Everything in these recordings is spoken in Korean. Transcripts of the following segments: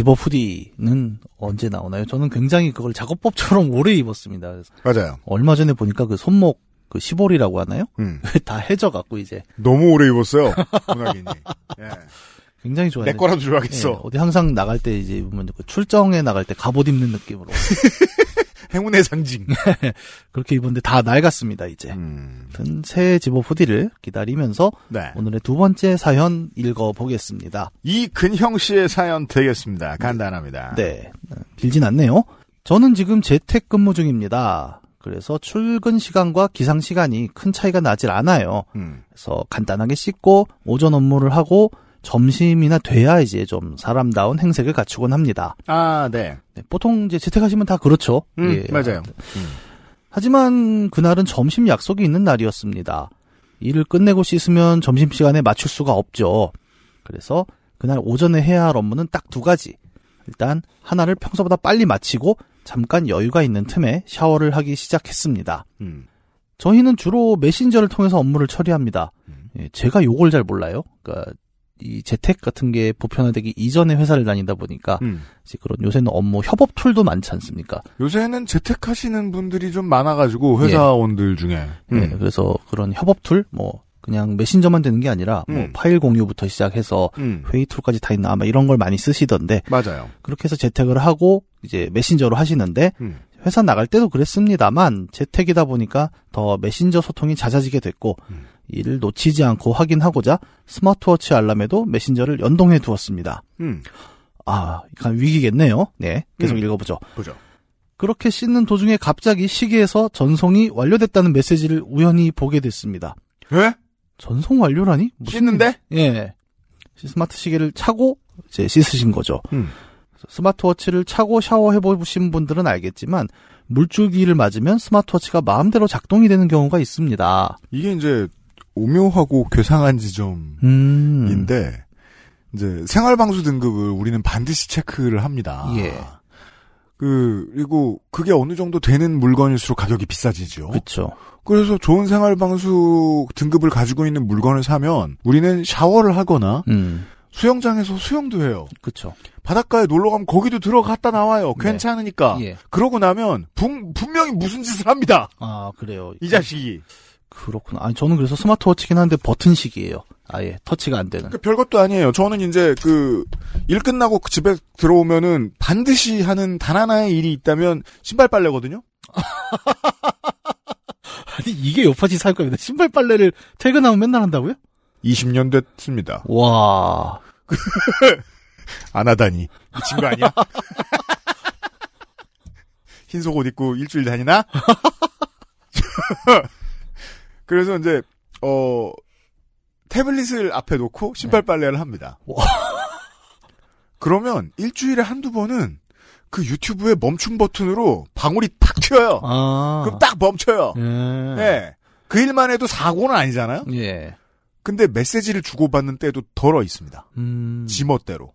집업 후디는 언제 나오나요? 저는 굉장히 그걸 작업법처럼 오래 입었습니다. 맞아요. 얼마 전에 보니까 그 손목 그 시볼이라고 하나요? 음. 다 해져갖고 이제 너무 오래 입었어요. 문학인이. 예. 굉장히 좋아요. 내 거라도 좋아하겠어. 예, 어디 항상 나갈 때 이제 입으면 그 출정에 나갈 때 갑옷 입는 느낌으로 행운의 상징. 그렇게 입었는데 다 낡았습니다 이제. 음. 새 집업 후디를 기다리면서 네. 오늘의 두 번째 사연 읽어보겠습니다. 이근형 씨의 사연 되겠습니다. 간단합니다. 네. 길진 않네요. 저는 지금 재택근무 중입니다. 그래서 출근 시간과 기상 시간이 큰 차이가 나질 않아요. 음. 그래서 간단하게 씻고 오전 업무를 하고 점심이나 돼야 이제 좀 사람다운 행색을 갖추곤 합니다. 아, 네. 네, 보통 이제 재택하시면 다 그렇죠. 음, 예. 맞아요. 하지만 그날은 점심 약속이 있는 날이었습니다. 일을 끝내고 씻으면 점심시간에 맞출 수가 없죠. 그래서 그날 오전에 해야 할 업무는 딱 두 가지. 일단 하나를 평소보다 빨리 마치고 잠깐 여유가 있는 틈에 샤워를 하기 시작했습니다. 음. 저희는 주로 메신저를 통해서 업무를 처리합니다. 예, 제가 요걸 잘 몰라요. 그러니까 이 재택 같은 게 보편화되기 이전에 회사를 다니다 보니까 음. 이제 그런 요새는 업무 협업 툴도 많지 않습니까? 요새는 재택하시는 분들이 좀 많아가지고 회사원들 중에. 예, 음. 그래서 그런 협업 툴, 뭐 그냥 메신저만 되는 게 아니라 뭐 음. 파일 공유부터 시작해서 음. 회의 툴까지 다 있나 아마 이런 걸 많이 쓰시던데 맞아요. 그렇게 해서 재택을 하고 이제 메신저로 하시는데 음. 회사 나갈 때도 그랬습니다만 재택이다 보니까 더 메신저 소통이 잦아지게 됐고 음. 이를 놓치지 않고 확인하고자 스마트워치 알람에도 메신저를 연동해 두었습니다. 음. 아, 약간 위기겠네요. 네, 계속 음. 읽어보죠. 보죠. 그렇게 씻는 도중에 갑자기 시계에서 전송이 완료됐다는 메시지를 우연히 보게 됐습니다. 왜? 전송 완료라니? 무슨- 씻는데? 예. 스마트 시계를 차고 이제 씻으신 거죠. 음. 스마트워치를 차고 샤워해 보신 분들은 알겠지만 물줄기를 맞으면 스마트워치가 마음대로 작동이 되는 경우가 있습니다. 이게 이제 오묘하고 괴상한 지점인데, 음. 이제 생활방수 등급을 우리는 반드시 체크를 합니다. 예. 그, 그리고 그게 어느 정도 되는 물건일수록 가격이 비싸지죠. 그렇죠. 그래서 좋은 생활방수 등급을 가지고 있는 물건을 사면 우리는 샤워를 하거나 음. 수영장에서 수영도 해요. 그렇죠. 바닷가에 놀러 가면 거기도 들어갔다 나와요. 네. 괜찮으니까. 예. 그러고 나면 분, 분명히 무슨 짓을 합니다. 아, 그래요. 이 자식이. 그렇구나. 아니 저는 그래서 스마트워치긴 한데 버튼식이에요. 아예 터치가 안 되는. 그 별것도 아니에요. 저는 이제 그 일 끝나고 그 집에 들어오면은 반드시 하는 단 하나의 일이 있다면 신발 빨래거든요. 아니 이게 살 겁니다. 신발 빨래를 퇴근하면 맨날 한다고요? 20년 됐습니다. 와. 안 하다니. 미친 거 아니야? 흰 속옷 입고 일주일 다니나? 그래서 이제, 어, 태블릿을 앞에 놓고 신발 빨래를 합니다. 와. 그러면 일주일에 한두 번은 그 유튜브의 멈춤 버튼으로 방울이 탁 튀어요. 아. 그럼 딱 멈춰요. 예. 네. 그 일만 해도 사고는 아니잖아요? 예. 근데 메시지를 주고받는 때도 덜어 있습니다. 음. 지멋대로.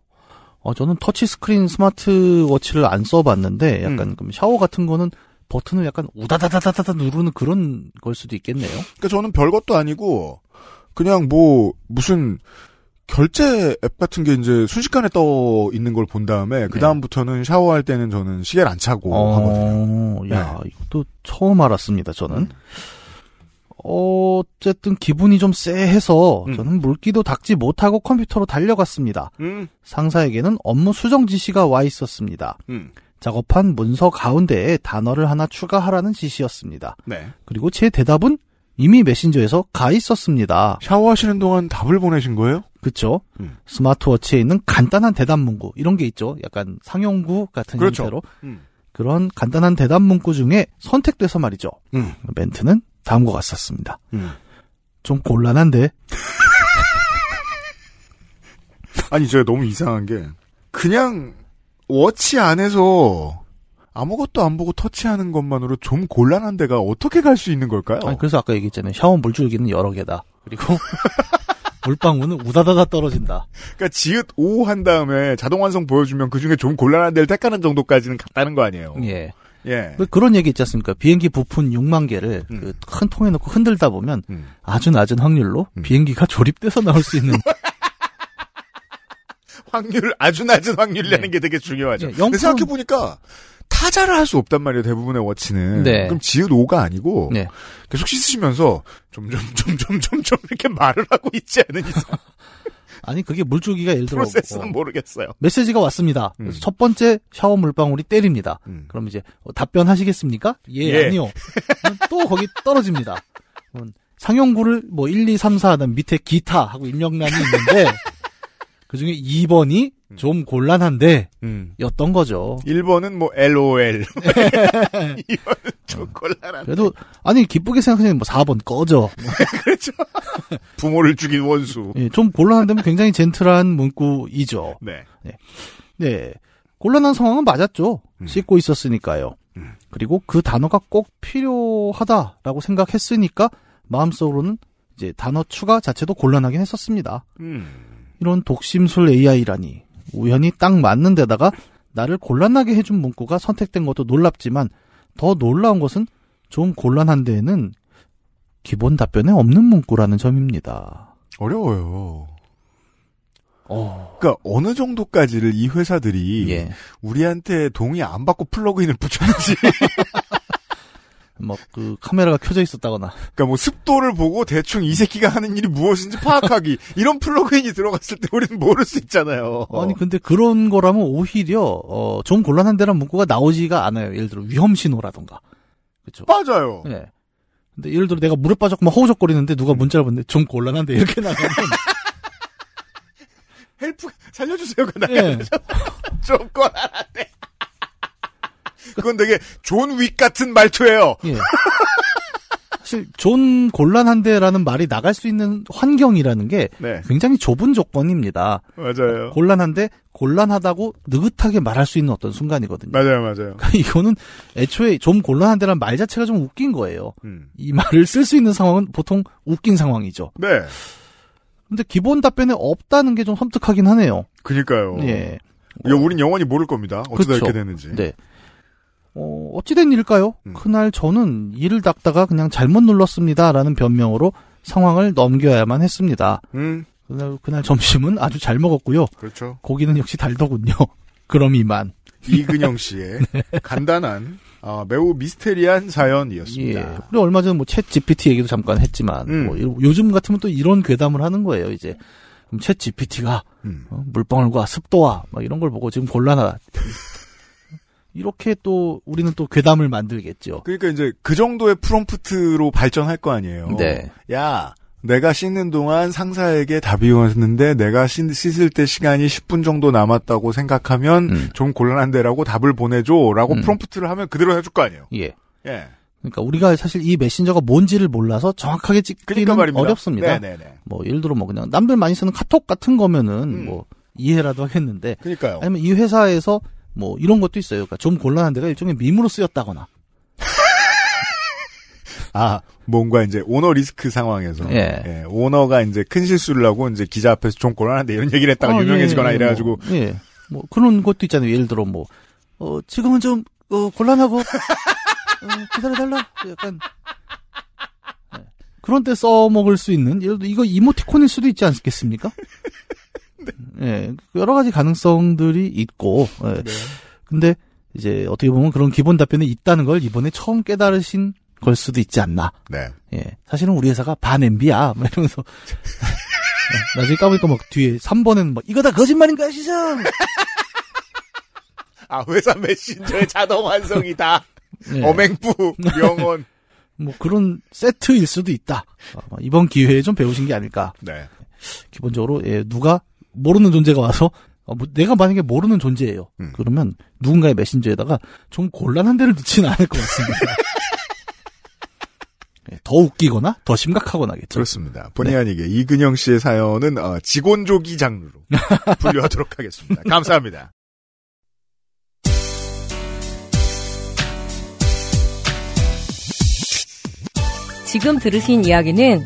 어, 저는 터치 스크린 스마트워치를 안 써봤는데 약간 음. 그럼 샤워 같은 거는 버튼을 약간 우다다다다다 누르는 그런 걸 수도 있겠네요. 그러니까 저는 별것도 아니고 그냥 뭐 무슨 결제 앱 같은 게 이제 순식간에 떠 있는 걸 본 다음에 그 다음부터는 샤워할 때는 저는 시계를 안 차고 하거든요. 어, 야, 이것도 처음 알았습니다, 저는. 어쨌든 기분이 좀 쎄해서 음. 저는 물기도 닦지 못하고 컴퓨터로 달려갔습니다. 음, 상사에게는 업무 수정 지시가 와 있었습니다. 음, 작업한 문서 가운데에 단어를 하나 추가하라는 지시였습니다. 네. 그리고 제 대답은 이미 메신저에서 가 있었습니다. 샤워하시는 동안 답을 보내신 거예요? 그쵸? 음. 스마트워치에 있는 간단한 대답 문구 이런 게 있죠. 약간 상용구 같은 그렇죠. 형태로 음. 그런 간단한 대답 문구 중에 선택돼서 말이죠. 음. 멘트는 다음과 같았습니다. 음. 좀 곤란한데 아니 제가 너무 이상한 게 그냥 워치 안에서 아무것도 안 보고 터치하는 것만으로 좀 곤란한 데가 어떻게 갈 수 있는 걸까요? 아니, 그래서 아까 얘기했잖아요. 샤워 물줄기는 여러 개다. 그리고 물방울은 우다다다 떨어진다. 그러니까 지읒 오한 다음에 자동 완성 보여주면 그 중에 좀 곤란한 데를 택하는 정도까지는 갔다는 거 아니에요. 예. 예. 뭐 그런 얘기 있지 않습니까? 비행기 부품 6만 개를 음. 그큰 통에 넣고 흔들다 보면 음. 아주 낮은 확률로 음. 비행기가 조립돼서 나올 수 있는 확률 아주 낮은 확률이라는 네. 게 되게 중요하죠. 예, 근데 0% 생각해 보니까 타자를 할 수 없단 말이에요. 대부분의 워치는. 네. 그럼 지읒 오가 아니고 네. 계속 씻으시면서 점점 점점 점점 이렇게 말을 하고 있지 않은 이상 아니 그게 물줄기가 예를 들어 프로세스는 어, 모르겠어요. 메시지가 왔습니다. 그래서 음. 첫 번째 샤워 물방울이 때립니다. 음. 그럼 이제 어, 답변하시겠습니까? 예, 예. 아니요. 또 거기 떨어집니다. 상용구를 뭐 1, 2, 3, 4 하던 밑에 기타 하고 입력란이 있는데 그 중에 2번이 좀 곤란한데 음. 였던 거죠. 1번은 뭐 LOL. 2번은 좀 곤란한. 그래도 아니 기쁘게 생각하면 뭐 4번 꺼져. 그렇죠. 부모를 죽인 원수. 예, 좀 곤란한데 굉장히 젠틀한 문구이죠. 네. 네. 곤란한 상황은 맞았죠. 음. 씻고 있었으니까요. 음. 그리고 그 단어가 꼭 필요하다라고 생각했으니까 마음속으로는 이제 단어 추가 자체도 곤란하긴 했었습니다. 음. 이런 독심술 AI라니 우연히 딱 맞는 데다가 나를 곤란하게 해준 문구가 선택된 것도 놀랍지만 더 놀라운 것은 좀 곤란한 데에는 기본 답변에 없는 문구라는 점입니다. 어려워요. 어, 그러니까 어느 정도까지를 이 회사들이 예. 우리한테 동의 안 받고 플러그인을 붙였는지 뭐그 카메라가 켜져 있었다거나 그러니까 뭐 습도를 보고 대충 이 새끼가 하는 일이 무엇인지 파악하기 이런 plugin이 들어갔을 때 우리는 모를 수 있잖아요. 아니 근데 그런 거라면 오히려 어, 좀 곤란한데란 문구가 나오지가 않아요. 예를 들어 위험 신호라던가. 그렇죠. 맞아요. 예. 근데 예를 들어 내가 물에 빠졌고 막 허우적거리는데 누가 문자를 보냈는데 좀 곤란한데 이렇게 나가면 help 살려주세요. 그 예. 좀 곤란한데. 그건 되게 존 윅 같은 말투예요. 예. 사실 좀 곤란한데라는 말이 나갈 수 있는 환경이라는 게 네, 굉장히 좁은 조건입니다. 맞아요. 곤란한데 곤란하다고 느긋하게 말할 수 있는 어떤 순간이거든요. 맞아요, 맞아요. 그러니까 이거는 애초에 좀 곤란한데라는 말 자체가 좀 웃긴 거예요. 음. 이 말을 쓸 수 있는 상황은 보통 웃긴 상황이죠. 네, 근데 기본 답변에 없다는 게 좀 섬뜩하긴 하네요. 그니까요. 예. 우린 영원히 모를 겁니다. 어쩌다 그쵸. 이렇게 됐는지. 네. 어, 어찌된 일일까요? 음. 그날 저는 이를 닦다가 그냥 잘못 눌렀습니다라는 변명으로 상황을 넘겨야만 했습니다. 음, 그날, 그날 점심은 아주 잘 먹었고요. 그렇죠. 고기는 역시 달더군요. 그럼 이만. 이근영 씨의 간단한 아, 매우 미스테리한 사연이었습니다. 예. 우리 얼마 전에 뭐챗 GPT 얘기도 잠깐 했지만, 음. 뭐 요- 요즘 같으면 또 이런 괴담을 하는 거예요, 이제. 그럼 챗 GPT가 음. 물방울과 습도와 막 이런 걸 보고 지금 곤란하다. 이렇게 또 우리는 또 괴담을 만들겠죠. 그러니까 이제 그 정도의 프롬프트로 발전할 거 아니에요. 네. 야, 내가 씻는 동안 상사에게 답이 왔는데 내가 씻, 씻을 때 시간이 10분 정도 남았다고 생각하면 음. 좀 곤란한데라고 답을 보내줘라고 음. 프롬프트를 하면 그대로 해줄 거 아니에요. 예. 예. 그러니까 우리가 사실 이 메신저가 뭔지를 몰라서 정확하게 찍기는 그러니까. 어렵습니다. 네네네. 뭐 예를 들어 뭐 그냥 남들 많이 쓰는 카톡 같은 거면은 음. 뭐 이해라도 하겠는데 그러니까요. 아니면 이 회사에서 뭐 이런 것도 있어요. 그러니까 좀 곤란한 데가 일종의 밈으로 쓰였다거나. 아, 뭔가 이제 오너 리스크 상황에서 예. 예, 오너가 이제 큰 실수를 하고 이제 기자 앞에서 좀 곤란한데 이런 얘기를 했다가 어, 유명해지거나 예, 이래가지고 뭐, 예. 뭐 그런 것도 있잖아요. 예를 들어 뭐 어, 지금은 좀 어, 곤란하고 어, 기다려달라. 약간 예. 그런 때 써먹을 수 있는 예를 들어 이거 이모티콘일 수도 있지 않겠습니까? 예, 여러 가지 가능성들이 있고, 예. 네. 근데 이제 어떻게 보면 그런 기본 답변이 있다는 걸 이번에 처음 깨달으신 걸 수도 있지 않나. 네. 예. 사실은 우리 회사가 반 MB야. 막 이러면서. 예, 나중에 까보니까 막 뒤에 3번에는 막, 이거 다 거짓말인가, 시장! 아 회사 메신저의 자동 완성이다. 예. 어맹부 명언. 뭐 그런 세트일 수도 있다. 어, 이번 기회에 좀 배우신 게 아닐까. 네. 기본적으로, 예, 누가 모르는 존재가 와서, 어, 뭐 내가 만약에 모르는 존재예요. 음. 그러면 누군가의 메신저에다가 좀 곤란한 데를 넣지는 않을 것 같습니다. 예, 더 웃기거나 더 심각하거나겠죠. 그렇습니다. 본의 아니게 이근영 씨의 사연은 어, 직원조기 장르로 분류하도록 하겠습니다. 감사합니다. 지금 들으신 이야기는